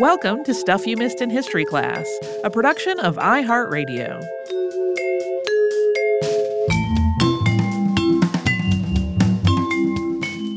Welcome to Stuff You Missed in History Class, a production of iHeartRadio.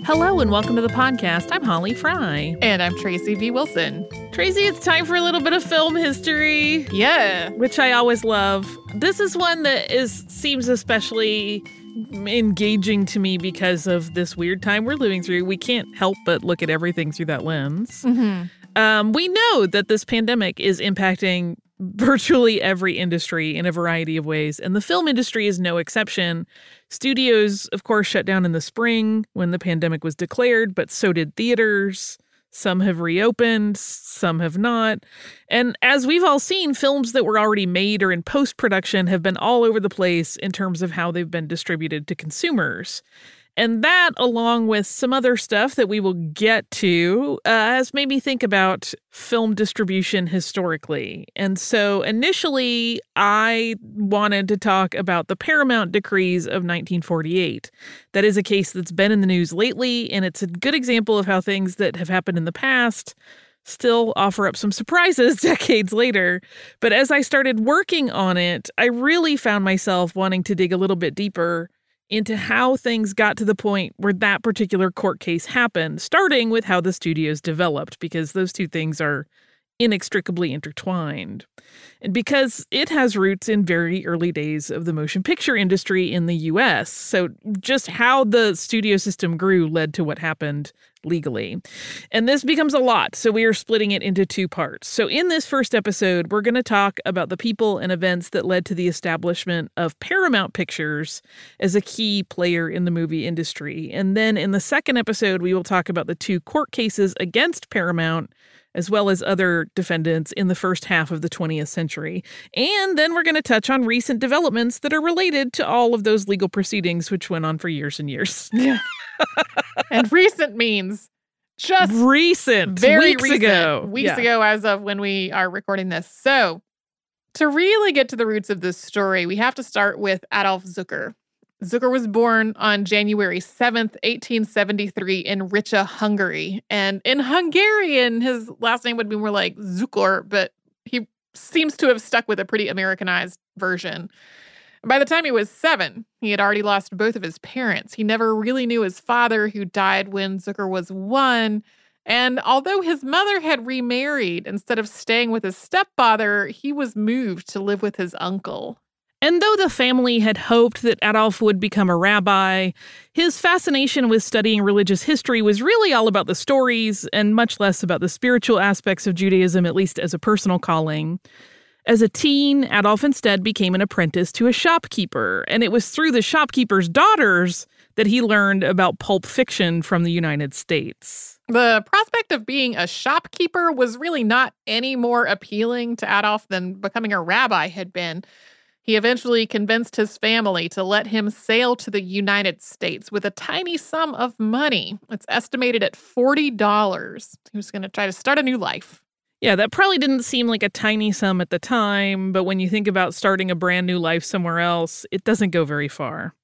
Hello and welcome to the podcast. I'm Holly Fry. And I'm Tracy V. Wilson. Tracy, it's time for a little bit of film history. Yeah. Which I always love. This is one that is seems especially engaging to me because of this weird time we're living through. We can't help but look at everything through that lens. Mm-hmm. Um, we know that this pandemic is impacting virtually every industry in a variety of ways, and the film industry is no exception. Studios, of course, shut down in the spring when the pandemic was declared, but so did theaters. Some have reopened, some have not. And as we've all seen, films that were already made or in post production have been all over the place in terms of how they've been distributed to consumers. And that, along with some other stuff that we will get to, uh, has made me think about film distribution historically. And so initially, I wanted to talk about the Paramount decrees of 1948. That is a case that's been in the news lately, and it's a good example of how things that have happened in the past still offer up some surprises decades later. But as I started working on it, I really found myself wanting to dig a little bit deeper into how things got to the point where that particular court case happened, starting with how the studios developed, because those two things are inextricably intertwined. And because it has roots in very early days of the motion picture industry in the US. So just how the studio system grew led to what happened legally. And this becomes a lot, so we are splitting it into two parts. So in this first episode, we're going to talk about the people and events that led to the establishment of Paramount Pictures as a key player in the movie industry. And then in the second episode, we will talk about the two court cases against Paramount as well as other defendants in the first half of the 20th century. And then we're going to touch on recent developments that are related to all of those legal proceedings, which went on for years and years. Yeah. and recent means just recent, very weeks recent, ago. weeks Yeah. ago as of when we are recording this. So, to really get to the roots of this story, we have to start with Adolph Zukor. Zukor was born on January 7th, 1873, in Ricse, Hungary. And in Hungarian, his last name would be more like Zukor, but he seems to have stuck with a pretty Americanized version. By the time he was seven, he had already lost both of his parents. He never really knew his father, who died when Zukor was one. And although his mother had remarried, instead of staying with his stepfather, he was moved to live with his uncle. And though the family had hoped that Adolph would become a rabbi, his fascination with studying religious history was really all about the stories and much less about the spiritual aspects of Judaism, at least as a personal calling. As a teen, Adolph instead became an apprentice to a shopkeeper, and it was through the shopkeeper's daughters that he learned about pulp fiction from the United States. The prospect of being a shopkeeper was really not any more appealing to Adolph than becoming a rabbi had been. He eventually convinced his family to let him sail to the United States with a tiny sum of money. It's estimated at $40. He was going to try to start a new life. Yeah, that probably didn't seem like a tiny sum at the time, but when you think about starting a brand new life somewhere else, it doesn't go very far.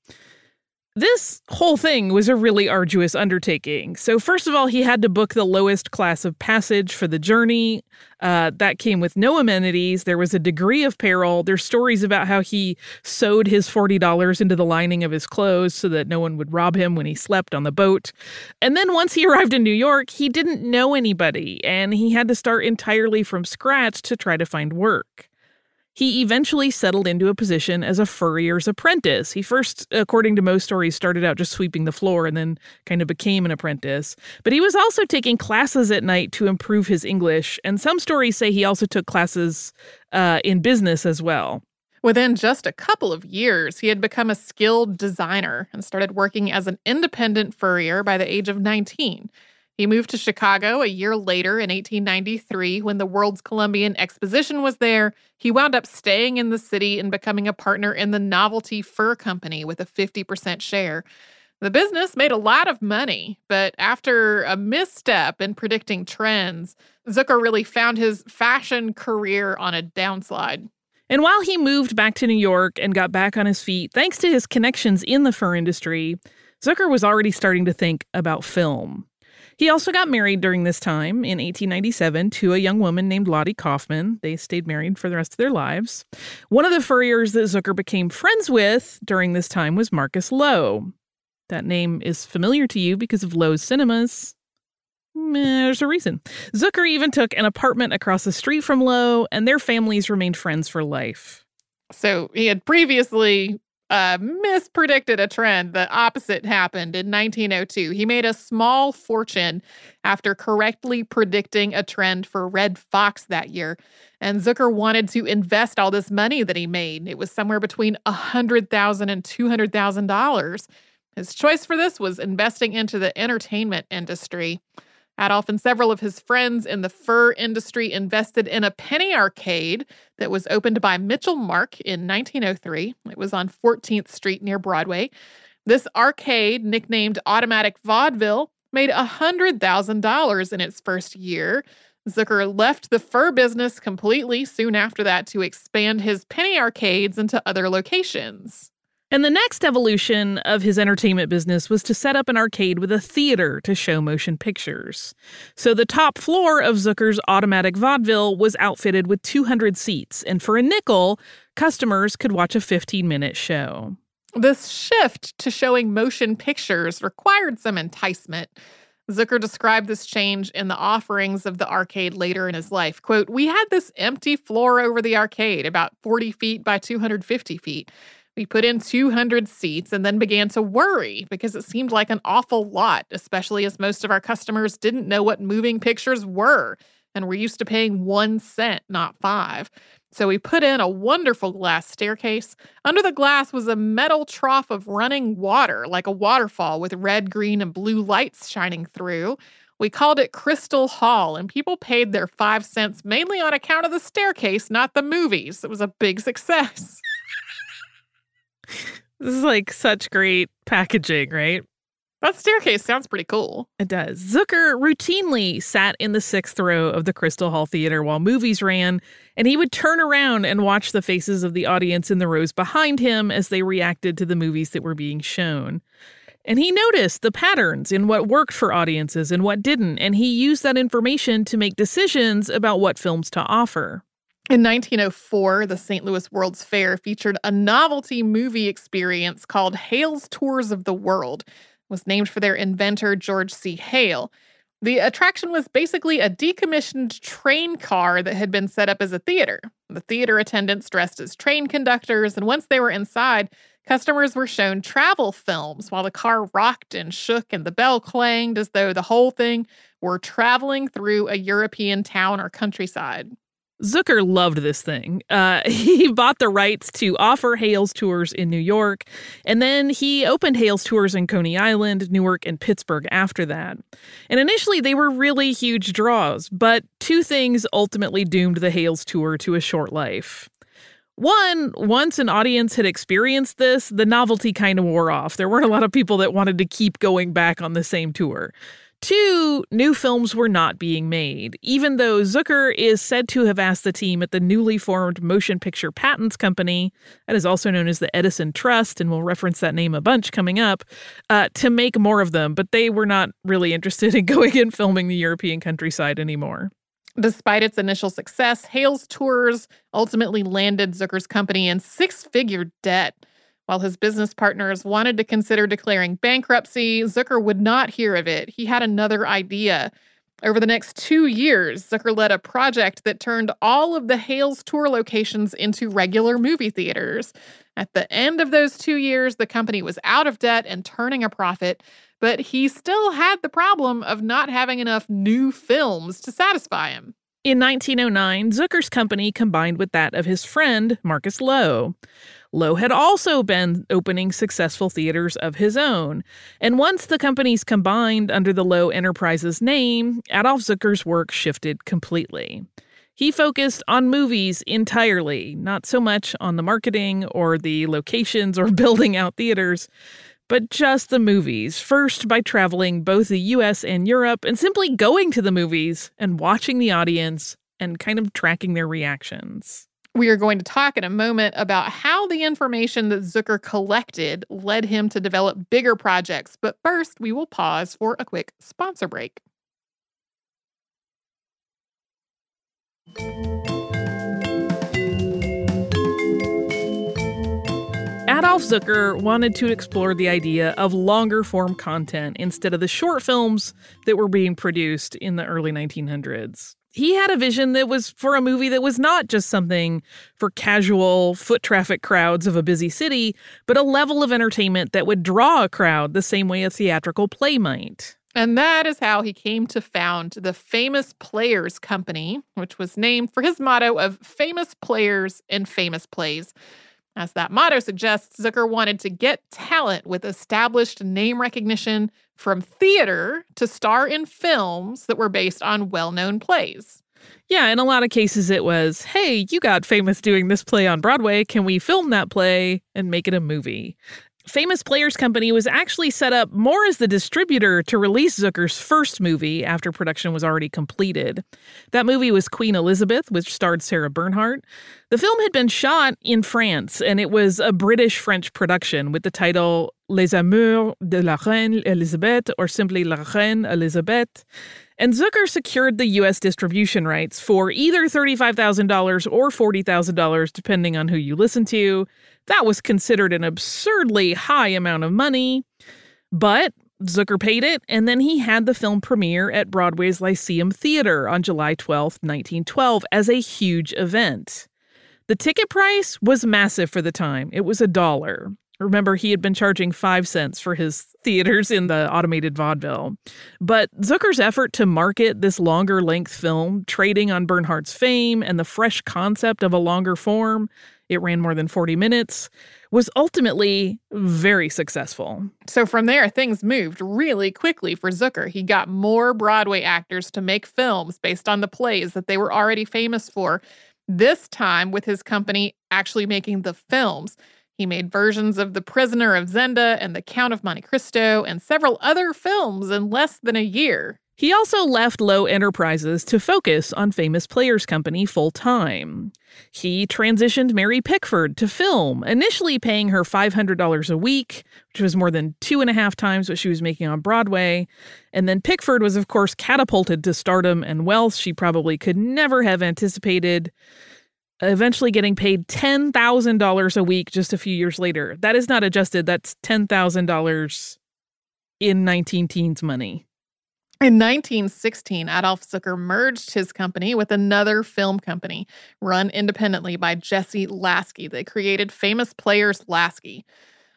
This whole thing was a really arduous undertaking. So, first of all, he had to book the lowest class of passage for the journey. Uh, that came with no amenities. There was a degree of peril. There's stories about how he sewed his $40 into the lining of his clothes so that no one would rob him when he slept on the boat. And then once he arrived in New York, he didn't know anybody, and he had to start entirely from scratch to try to find work. He eventually settled into a position as a furrier's apprentice. He first, according to most stories, started out just sweeping the floor and then kind of became an apprentice. But he was also taking classes at night to improve his English, and some stories say he also took classes uh, in business as well. Within just a couple of years, he had become a skilled designer and started working as an independent furrier by the age of 19. He moved to Chicago a year later in 1893 when the World's Columbian Exposition was there. He wound up staying in the city and becoming a partner in the Novelty Fur Company with a 50% share. The business made a lot of money, but after a misstep in predicting trends, Zukor really found his fashion career on a downslide. And while he moved back to New York and got back on his feet, thanks to his connections in the fur industry, Zukor was already starting to think about film. He also got married during this time in 1897 to a young woman named Lottie Kaufman. They stayed married for the rest of their lives. One of the furriers that Zukor became friends with during this time was Marcus Loew. That name is familiar to you because of Loew's Cinemas. Mm, there's a reason. Zukor even took an apartment across the street from Loew, and their families remained friends for life. So he had previously uh, mispredicted a trend. The opposite happened in 1902. He made a small fortune after correctly predicting a trend for Red Fox that year. And Zukor wanted to invest all this money that he made. It was somewhere between $100,000 and $200,000. His choice for this was investing into the entertainment industry. Adolph and several of his friends in the fur industry invested in a penny arcade that was opened by Mitchell Mark in 1903. It was on 14th Street near Broadway. This arcade, nicknamed Automatic Vaudeville, made $100,000 in its first year. Zukor left the fur business completely soon after that to expand his penny arcades into other locations. And the next evolution of his entertainment business was to set up an arcade with a theater to show motion pictures. So the top floor of Zukor's automatic vaudeville was outfitted with 200 seats, and for a nickel, customers could watch a 15 minute show. This shift to showing motion pictures required some enticement. Zukor described this change in the offerings of the arcade later in his life. Quote, We had this empty floor over the arcade, about 40 feet by 250 feet. We put in 200 seats and then began to worry because it seemed like an awful lot, especially as most of our customers didn't know what moving pictures were and were used to paying one cent, not five. So we put in a wonderful glass staircase. Under the glass was a metal trough of running water, like a waterfall with red, green, and blue lights shining through. We called it Crystal Hall, and people paid their five cents mainly on account of the staircase, not the movies. It was a big success. This is like such great packaging, right? That staircase sounds pretty cool. It does. Zukor routinely sat in the sixth row of the Crystal Hall Theater while movies ran, and he would turn around and watch the faces of the audience in the rows behind him as they reacted to the movies that were being shown. And he noticed the patterns in what worked for audiences and what didn't, and he used that information to make decisions about what films to offer. In 1904, the St. Louis World's Fair featured a novelty movie experience called Hale's Tours of the World. It was named for their inventor George C. Hale. The attraction was basically a decommissioned train car that had been set up as a theater. The theater attendants dressed as train conductors, and once they were inside, customers were shown travel films while the car rocked and shook and the bell clanged as though the whole thing were traveling through a European town or countryside. Zukor loved this thing. Uh, he bought the rights to offer Hale's tours in New York, and then he opened Hale's tours in Coney Island, Newark, and Pittsburgh after that. And initially, they were really huge draws, but two things ultimately doomed the Hale's tour to a short life. One, once an audience had experienced this, the novelty kind of wore off. There weren't a lot of people that wanted to keep going back on the same tour. Two, new films were not being made, even though Zukor is said to have asked the team at the newly formed Motion Picture Patents Company, that is also known as the Edison Trust, and we'll reference that name a bunch coming up, uh, to make more of them, but they were not really interested in going and filming the European countryside anymore. Despite its initial success, Hale's tours ultimately landed Zukor's company in six figure debt. While his business partners wanted to consider declaring bankruptcy, Zukor would not hear of it. He had another idea. Over the next two years, Zukor led a project that turned all of the Hales tour locations into regular movie theaters. At the end of those two years, the company was out of debt and turning a profit, but he still had the problem of not having enough new films to satisfy him. In 1909, Zukor's company combined with that of his friend, Marcus Loew. Loew had also been opening successful theaters of his own. And once the companies combined under the Loew Enterprises name, Adolph Zukor's work shifted completely. He focused on movies entirely, not so much on the marketing or the locations or building out theaters, but just the movies. First, by traveling both the US and Europe and simply going to the movies and watching the audience and kind of tracking their reactions. We are going to talk in a moment about how the information that Zukor collected led him to develop bigger projects. But first, we will pause for a quick sponsor break. Adolph Zukor wanted to explore the idea of longer form content instead of the short films that were being produced in the early 1900s he had a vision that was for a movie that was not just something for casual foot traffic crowds of a busy city, but a level of entertainment that would draw a crowd the same way a theatrical play might. And that is how he came to found the Famous Players Company, which was named for his motto of famous players in famous plays. As that motto suggests, Zukor wanted to get talent with established name recognition from theater to star in films that were based on well known plays. Yeah, in a lot of cases, it was, hey, you got famous doing this play on Broadway. Can we film that play and make it a movie? Famous Players Company was actually set up more as the distributor to release Zukor's first movie after production was already completed. That movie was Queen Elizabeth, which starred Sarah Bernhardt. The film had been shot in France, and it was a British French production with the title Les Amours de la Reine Elisabeth, or simply La Reine Elisabeth. And Zukor secured the U.S. distribution rights for either $35,000 or $40,000, depending on who you listen to. That was considered an absurdly high amount of money. But Zukor paid it, and then he had the film premiere at Broadway's Lyceum Theater on July 12, 1912, as a huge event. The ticket price was massive for the time. It was a dollar. Remember, he had been charging five cents for his theaters in the automated vaudeville. But Zukor's effort to market this longer length film, trading on Bernhardt's fame and the fresh concept of a longer form, it ran more than 40 minutes, was ultimately very successful. So from there, things moved really quickly for Zukor. He got more Broadway actors to make films based on the plays that they were already famous for, this time with his company actually making the films. He made versions of The Prisoner of Zenda and The Count of Monte Cristo and several other films in less than a year. He also left Loew Enterprises to focus on Famous Players Company full time. He transitioned Mary Pickford to film, initially paying her $500 a week, which was more than two and a half times what she was making on Broadway. And then Pickford was, of course, catapulted to stardom and wealth she probably could never have anticipated eventually getting paid $10,000 a week just a few years later. That is not adjusted, that's $10,000 in 19 teens money. In 1916, Adolph Zukor merged his company with another film company run independently by Jesse Lasky. They created Famous Players Lasky.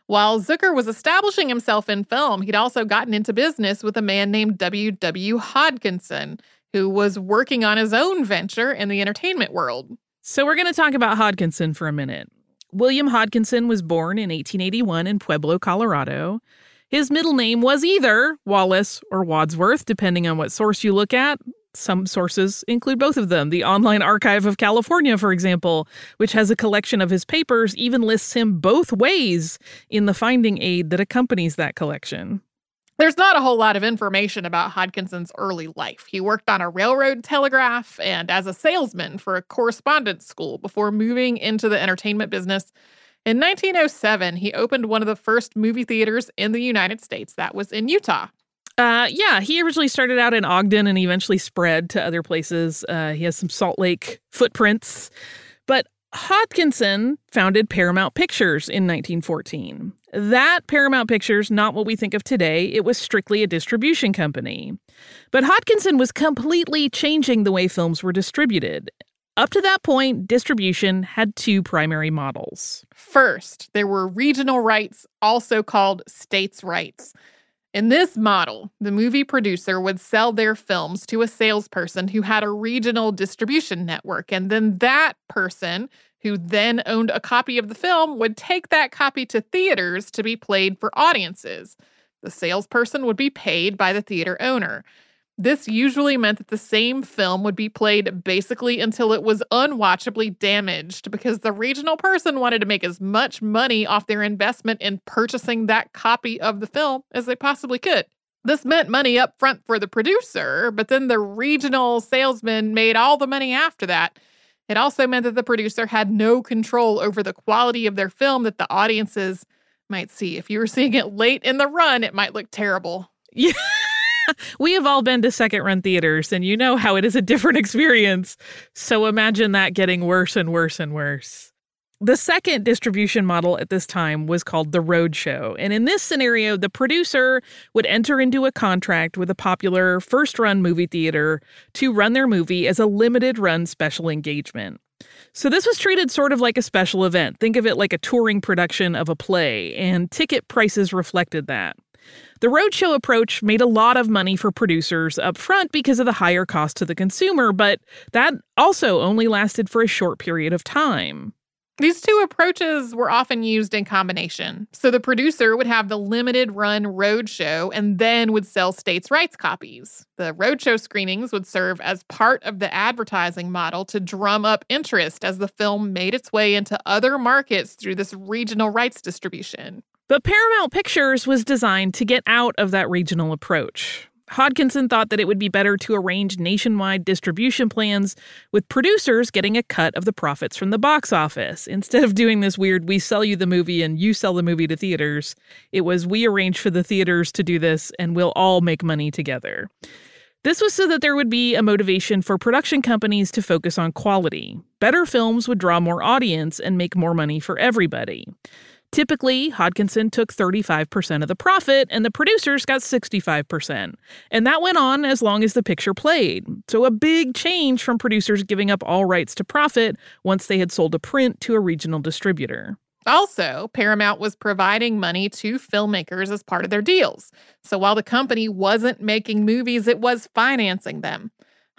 While Zukor was establishing himself in film, he'd also gotten into business with a man named W. W. Hodkinson, who was working on his own venture in the entertainment world. So we're going to talk about Hodkinson for a minute. William Hodkinson was born in 1881 in Pueblo, Colorado. His middle name was either Wallace or Wadsworth, depending on what source you look at. Some sources include both of them. The Online Archive of California, for example, which has a collection of his papers, even lists him both ways in the finding aid that accompanies that collection. There's not a whole lot of information about Hodkinson's early life. He worked on a railroad telegraph and as a salesman for a correspondence school before moving into the entertainment business. In 1907, he opened one of the first movie theaters in the United States. That was in Utah. Uh, yeah, he originally started out in Ogden and eventually spread to other places. Uh, he has some Salt Lake footprints. But Hodkinson founded Paramount Pictures in 1914. That Paramount Pictures, not what we think of today, it was strictly a distribution company. But Hodkinson was completely changing the way films were distributed. Up to that point, distribution had two primary models. First, there were regional rights, also called states' rights. In this model, the movie producer would sell their films to a salesperson who had a regional distribution network, and then that person who then owned a copy of the film, would take that copy to theaters to be played for audiences. The salesperson would be paid by the theater owner. This usually meant that the same film would be played basically until it was unwatchably damaged because the regional person wanted to make as much money off their investment in purchasing that copy of the film as they possibly could. This meant money up front for the producer, but then the regional salesman made all the money after that. It also meant that the producer had no control over the quality of their film that the audiences might see. If you were seeing it late in the run, it might look terrible. Yeah. we have all been to second run theaters and you know how it is a different experience. So imagine that getting worse and worse and worse. The second distribution model at this time was called the Roadshow. And in this scenario, the producer would enter into a contract with a popular first run movie theater to run their movie as a limited run special engagement. So this was treated sort of like a special event. Think of it like a touring production of a play, and ticket prices reflected that. The roadshow approach made a lot of money for producers up front because of the higher cost to the consumer, but that also only lasted for a short period of time. These two approaches were often used in combination. So the producer would have the limited run roadshow and then would sell states' rights copies. The roadshow screenings would serve as part of the advertising model to drum up interest as the film made its way into other markets through this regional rights distribution. But Paramount Pictures was designed to get out of that regional approach. Hodkinson thought that it would be better to arrange nationwide distribution plans with producers getting a cut of the profits from the box office. Instead of doing this weird, we sell you the movie and you sell the movie to theaters, it was we arrange for the theaters to do this and we'll all make money together. This was so that there would be a motivation for production companies to focus on quality. Better films would draw more audience and make more money for everybody. Typically, Hodkinson took 35% of the profit and the producers got 65%. And that went on as long as the picture played. So, a big change from producers giving up all rights to profit once they had sold a print to a regional distributor. Also, Paramount was providing money to filmmakers as part of their deals. So while the company wasn't making movies, it was financing them.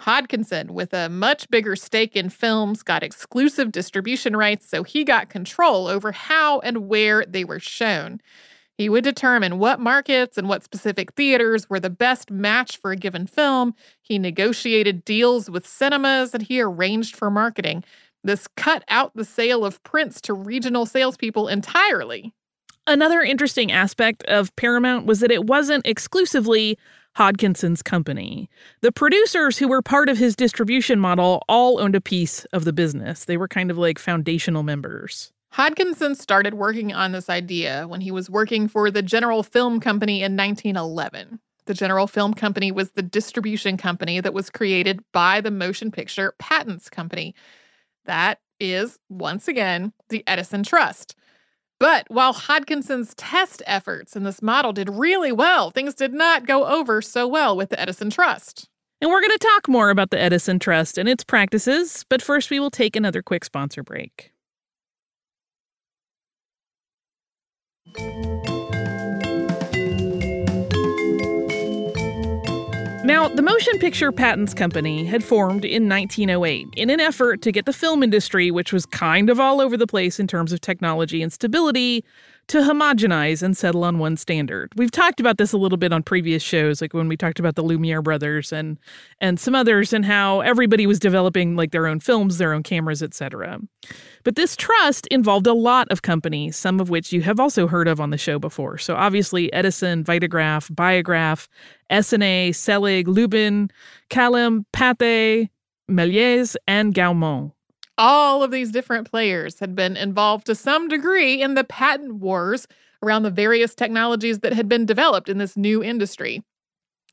Hodkinson, with a much bigger stake in films, got exclusive distribution rights, so he got control over how and where they were shown. He would determine what markets and what specific theaters were the best match for a given film. He negotiated deals with cinemas and he arranged for marketing. This cut out the sale of prints to regional salespeople entirely. Another interesting aspect of Paramount was that it wasn't exclusively Hodkinson's company. The producers who were part of his distribution model all owned a piece of the business. They were kind of like foundational members. Hodkinson started working on this idea when he was working for the General Film Company in 1911. The General Film Company was the distribution company that was created by the Motion Picture Patents Company. That is, once again, the Edison Trust. But while Hodkinson's test efforts in this model did really well, things did not go over so well with the Edison Trust. And we're going to talk more about the Edison Trust and its practices, but first we will take another quick sponsor break. Now, the Motion Picture Patents Company had formed in 1908 in an effort to get the film industry, which was kind of all over the place in terms of technology and stability, to homogenize and settle on one standard. We've talked about this a little bit on previous shows, like when we talked about the Lumiere brothers and and some others, and how everybody was developing like their own films, their own cameras, etc. But this trust involved a lot of companies, some of which you have also heard of on the show before. So obviously Edison, Vitagraph, Biograph, Essanay, Selig, Lubin, Kalem, Pathé, Méliès, and Gaumont. All of these different players had been involved to some degree in the patent wars around the various technologies that had been developed in this new industry.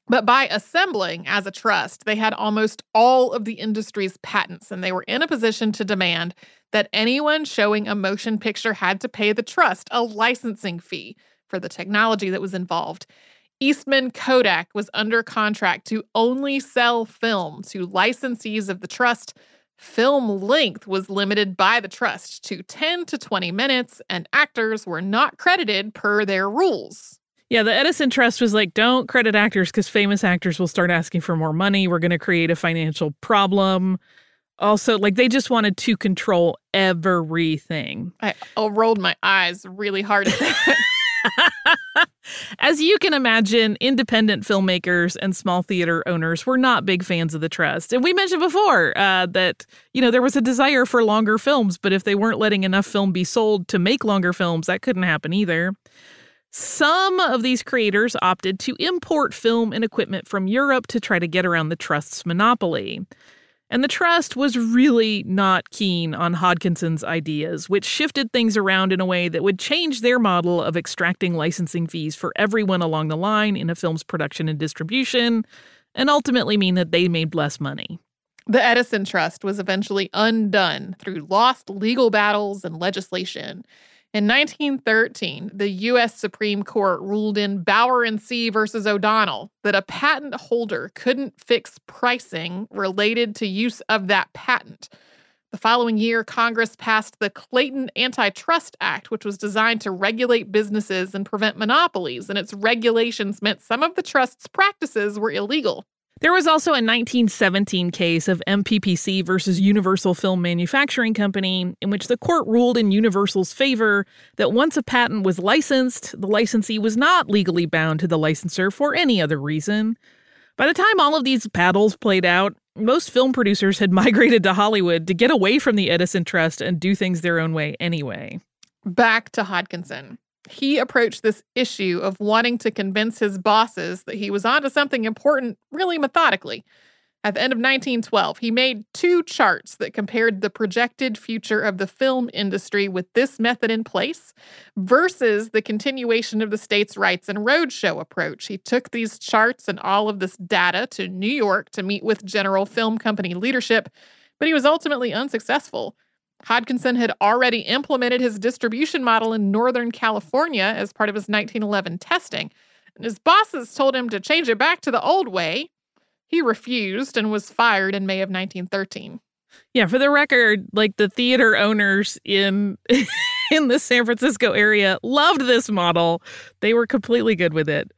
But by assembling as a trust, they had almost all of the industry's patents, and they were in a position to demand that anyone showing a motion picture had to pay the trust a licensing fee for the technology that was involved. Eastman Kodak was under contract to only sell film to licensees of the trust Film length was limited by the trust to 10 to 20 minutes, and actors were not credited per their rules. Yeah, the Edison Trust was like, don't credit actors because famous actors will start asking for more money. We're going to create a financial problem. Also, like they just wanted to control everything. I rolled my eyes really hard at that. As you can imagine, independent filmmakers and small theater owners were not big fans of the trust. And we mentioned before uh, that, you know, there was a desire for longer films, but if they weren't letting enough film be sold to make longer films, that couldn't happen either. Some of these creators opted to import film and equipment from Europe to try to get around the trust's monopoly. And the trust was really not keen on Hodkinson's ideas, which shifted things around in a way that would change their model of extracting licensing fees for everyone along the line in a film's production and distribution, and ultimately mean that they made less money. The Edison Trust was eventually undone through lost legal battles and legislation. In 1913, the U.S. Supreme Court ruled in Bauer and Cie versus O'Donnell that a patent holder couldn't fix pricing related to use of that patent. The following year, Congress passed the Clayton Antitrust Act, which was designed to regulate businesses and prevent monopolies, and its regulations meant some of the trust's practices were illegal. There was also a 1917 case of MPPC versus Universal Film Manufacturing Company, in which the court ruled in Universal's favor that once a patent was licensed, the licensee was not legally bound to the licensor for any other reason. By the time all of these battles played out, most film producers had migrated to Hollywood to get away from the Edison Trust and do things their own way anyway. Back to Hodkinson he approached this issue of wanting to convince his bosses that he was onto something important really methodically. At the end of 1912, he made two charts that compared the projected future of the film industry with this method in place versus the continuation of the states' rights and roadshow approach. He took these charts and all of this data to New York to meet with General Film Company leadership, but he was ultimately unsuccessful. Hodkinson had already implemented his distribution model in Northern California as part of his 1911 testing. And his bosses told him to change it back to the old way. He refused and was fired in May of 1913. Yeah, for the record, like the theater owners in in the San Francisco area loved this model. They were completely good with it.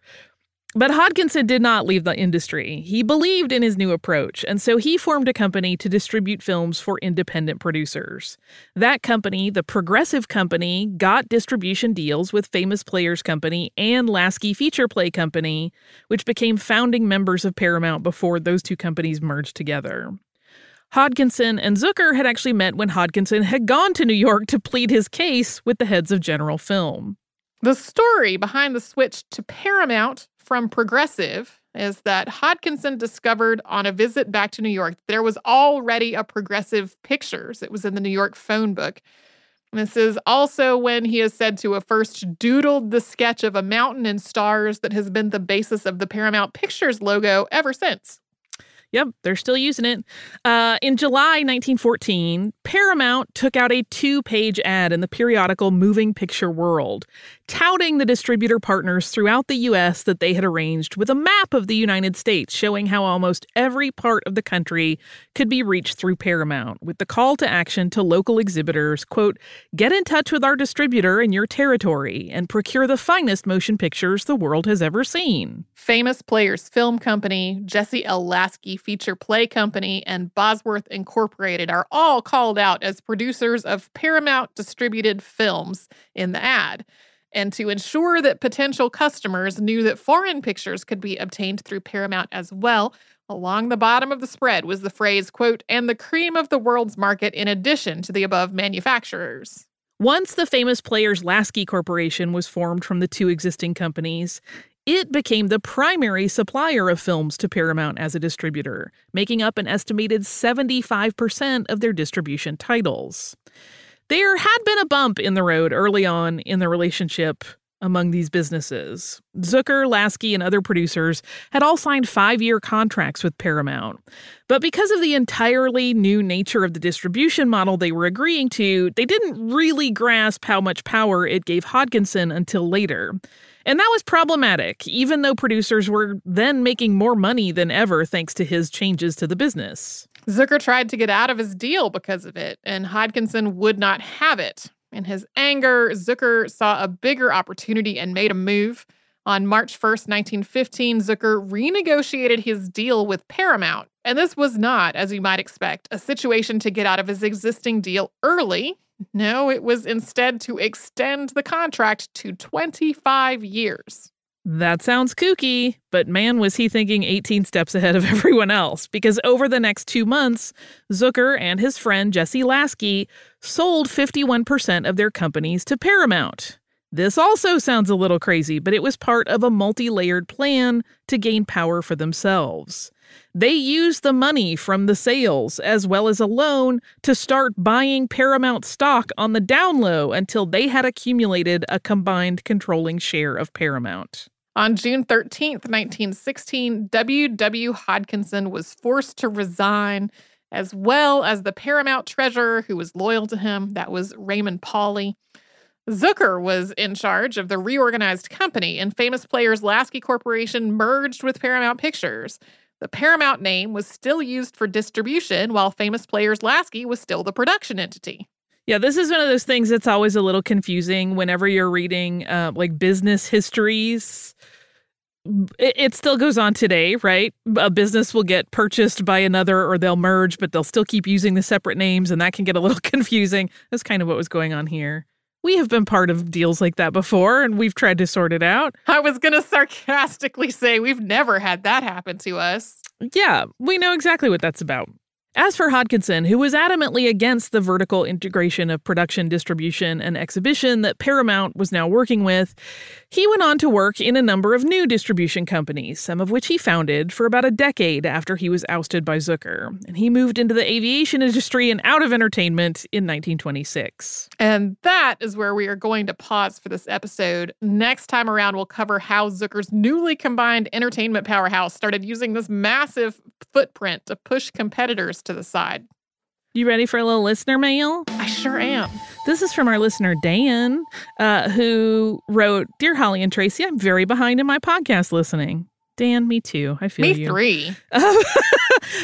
But Hodkinson did not leave the industry. He believed in his new approach, and so he formed a company to distribute films for independent producers. That company, the Progressive Company, got distribution deals with Famous Players Company and Lasky Feature Play Company, which became founding members of Paramount before those two companies merged together. Hodkinson and Zukor had actually met when Hodkinson had gone to New York to plead his case with the heads of General Film. The story behind the switch to Paramount from Progressive is that Hodkinson discovered on a visit back to New York there was already a Progressive Pictures. It was in the New York phone book. This is also when he is said to have first doodled the sketch of a mountain and stars that has been the basis of the Paramount Pictures logo ever since. Yep, they're still using it. Uh, in July 1914, Paramount took out a two page ad in the periodical Moving Picture World, touting the distributor partners throughout the U.S. that they had arranged with a map of the United States showing how almost every part of the country could be reached through Paramount, with the call to action to local exhibitors quote, get in touch with our distributor in your territory and procure the finest motion pictures the world has ever seen. Famous Players Film Company, Jesse L. Lasky Feature Play Company, and Bosworth Incorporated are all called out as producers of Paramount distributed films in the ad. And to ensure that potential customers knew that foreign pictures could be obtained through Paramount as well, along the bottom of the spread was the phrase, quote, and the cream of the world's market in addition to the above manufacturers. Once the famous Players Lasky Corporation was formed from the two existing companies, it became the primary supplier of films to Paramount as a distributor, making up an estimated 75% of their distribution titles. There had been a bump in the road early on in the relationship among these businesses. Zukor, Lasky, and other producers had all signed five year contracts with Paramount. But because of the entirely new nature of the distribution model they were agreeing to, they didn't really grasp how much power it gave Hodkinson until later. And that was problematic, even though producers were then making more money than ever thanks to his changes to the business. Zukor tried to get out of his deal because of it, and Hodkinson would not have it. In his anger, Zukor saw a bigger opportunity and made a move. On March 1st, 1915, Zukor renegotiated his deal with Paramount. And this was not, as you might expect, a situation to get out of his existing deal early. No, it was instead to extend the contract to 25 years. That sounds kooky, but man, was he thinking 18 steps ahead of everyone else. Because over the next two months, Zukor and his friend Jesse Lasky sold 51% of their companies to Paramount. This also sounds a little crazy, but it was part of a multi layered plan to gain power for themselves. They used the money from the sales as well as a loan to start buying Paramount stock on the down low until they had accumulated a combined controlling share of Paramount. On June 13th, 1916, W.W. Hodkinson was forced to resign, as well as the Paramount treasurer who was loyal to him. That was Raymond Pawley. Zukor was in charge of the reorganized company, and famous players Lasky Corporation merged with Paramount Pictures. The Paramount name was still used for distribution, while famous players Lasky was still the production entity. Yeah, this is one of those things that's always a little confusing whenever you're reading uh, like business histories. It, it still goes on today, right? A business will get purchased by another or they'll merge, but they'll still keep using the separate names, and that can get a little confusing. That's kind of what was going on here. We have been part of deals like that before, and we've tried to sort it out. I was going to sarcastically say we've never had that happen to us. Yeah, we know exactly what that's about. As for Hodkinson, who was adamantly against the vertical integration of production, distribution, and exhibition that Paramount was now working with, he went on to work in a number of new distribution companies, some of which he founded for about a decade after he was ousted by Zukor. And he moved into the aviation industry and out of entertainment in 1926. And that is where we are going to pause for this episode. Next time around, we'll cover how Zukor's newly combined entertainment powerhouse started using this massive footprint to push competitors to the side. You ready for a little listener mail? I sure am. This is from our listener, Dan, uh, who wrote Dear Holly and Tracy, I'm very behind in my podcast listening. Dan, me too. I feel Me you. three.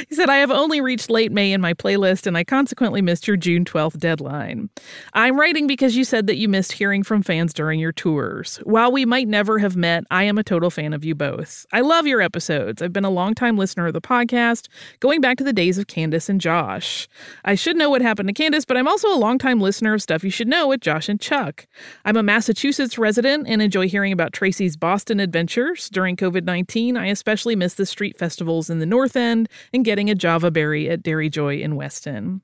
he said, I have only reached late May in my playlist and I consequently missed your June 12th deadline. I'm writing because you said that you missed hearing from fans during your tours. While we might never have met, I am a total fan of you both. I love your episodes. I've been a longtime listener of the podcast, going back to the days of Candace and Josh. I should know what happened to Candace, but I'm also a longtime listener of Stuff You Should Know with Josh and Chuck. I'm a Massachusetts resident and enjoy hearing about Tracy's Boston adventures. During COVID 19, I especially miss the street festivals in the North End and getting a Java berry at Dairy Joy in Weston.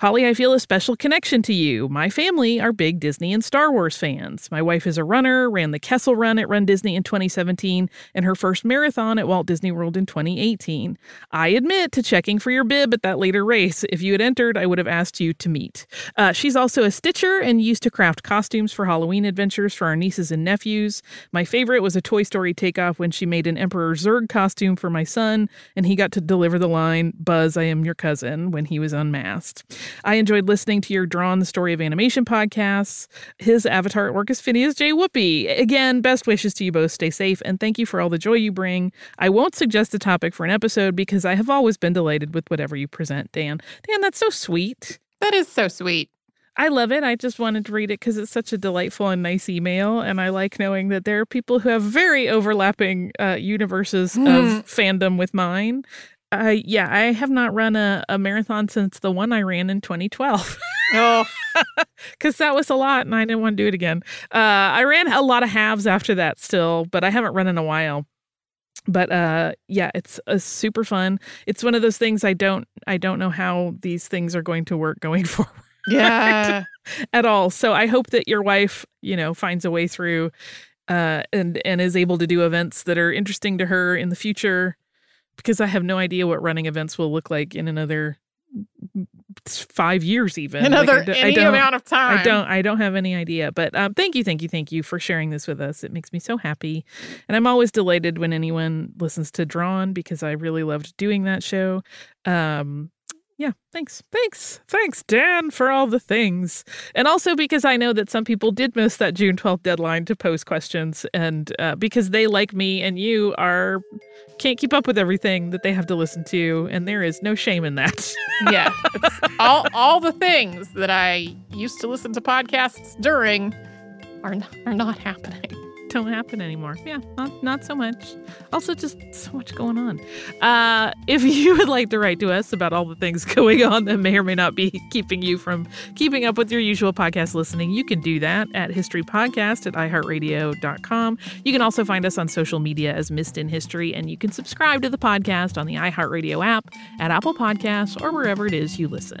Holly, I feel a special connection to you. My family are big Disney and Star Wars fans. My wife is a runner, ran the Kessel Run at Run Disney in 2017, and her first marathon at Walt Disney World in 2018. I admit to checking for your bib at that later race. If you had entered, I would have asked you to meet. Uh, she's also a stitcher and used to craft costumes for Halloween adventures for our nieces and nephews. My favorite was a Toy Story takeoff when she made an Emperor Zurg costume for my son, and he got to deliver the Buzz, I am your cousin, when he was unmasked. I enjoyed listening to your Drawn the Story of Animation podcasts. His avatar artwork is Phineas J. Whoopee. Again, best wishes to you both. Stay safe, and thank you for all the joy you bring. I won't suggest a topic for an episode because I have always been delighted with whatever you present, Dan. Dan, that's so sweet. That is so sweet. I love it. I just wanted to read it because it's such a delightful and nice email. And I like knowing that there are people who have very overlapping uh, universes Mm. of fandom with mine. Uh, yeah, I have not run a, a marathon since the one I ran in 2012 Oh, because that was a lot and I didn't want to do it again. Uh, I ran a lot of halves after that still, but I haven't run in a while. But uh, yeah, it's a super fun. It's one of those things I don't I don't know how these things are going to work going forward yeah. at all. So I hope that your wife, you know, finds a way through uh, and and is able to do events that are interesting to her in the future. Because I have no idea what running events will look like in another five years, even Like, Another I d- I any don't- amount of time. I don't. I don't have any idea. But um, thank you, thank you, thank you for sharing this with us. It makes me so happy, and I'm always delighted when anyone listens to Drawn because I really loved doing that show. Um, yeah, thanks, thanks, thanks, Dan, for all the things, and also because I know that some people did miss that June 12th deadline to pose questions, and uh, because they, like me and you, are can't keep up with everything that they have to listen to, and there is no shame in that. yeah. All all the things that I used to listen to podcasts during are are not happening. Don't happen anymore. Yeah, not not so much. Also, just so much going on. Uh, if you would like to write to us about all the things going on that may or may not be keeping you from keeping up with your usual podcast listening, you can do that at historypodcast at iheartradio.com. You can also find us on social media as Missed in History, and you can subscribe to the podcast on the iHeartRadio app, at Apple Podcasts, or wherever it is you listen.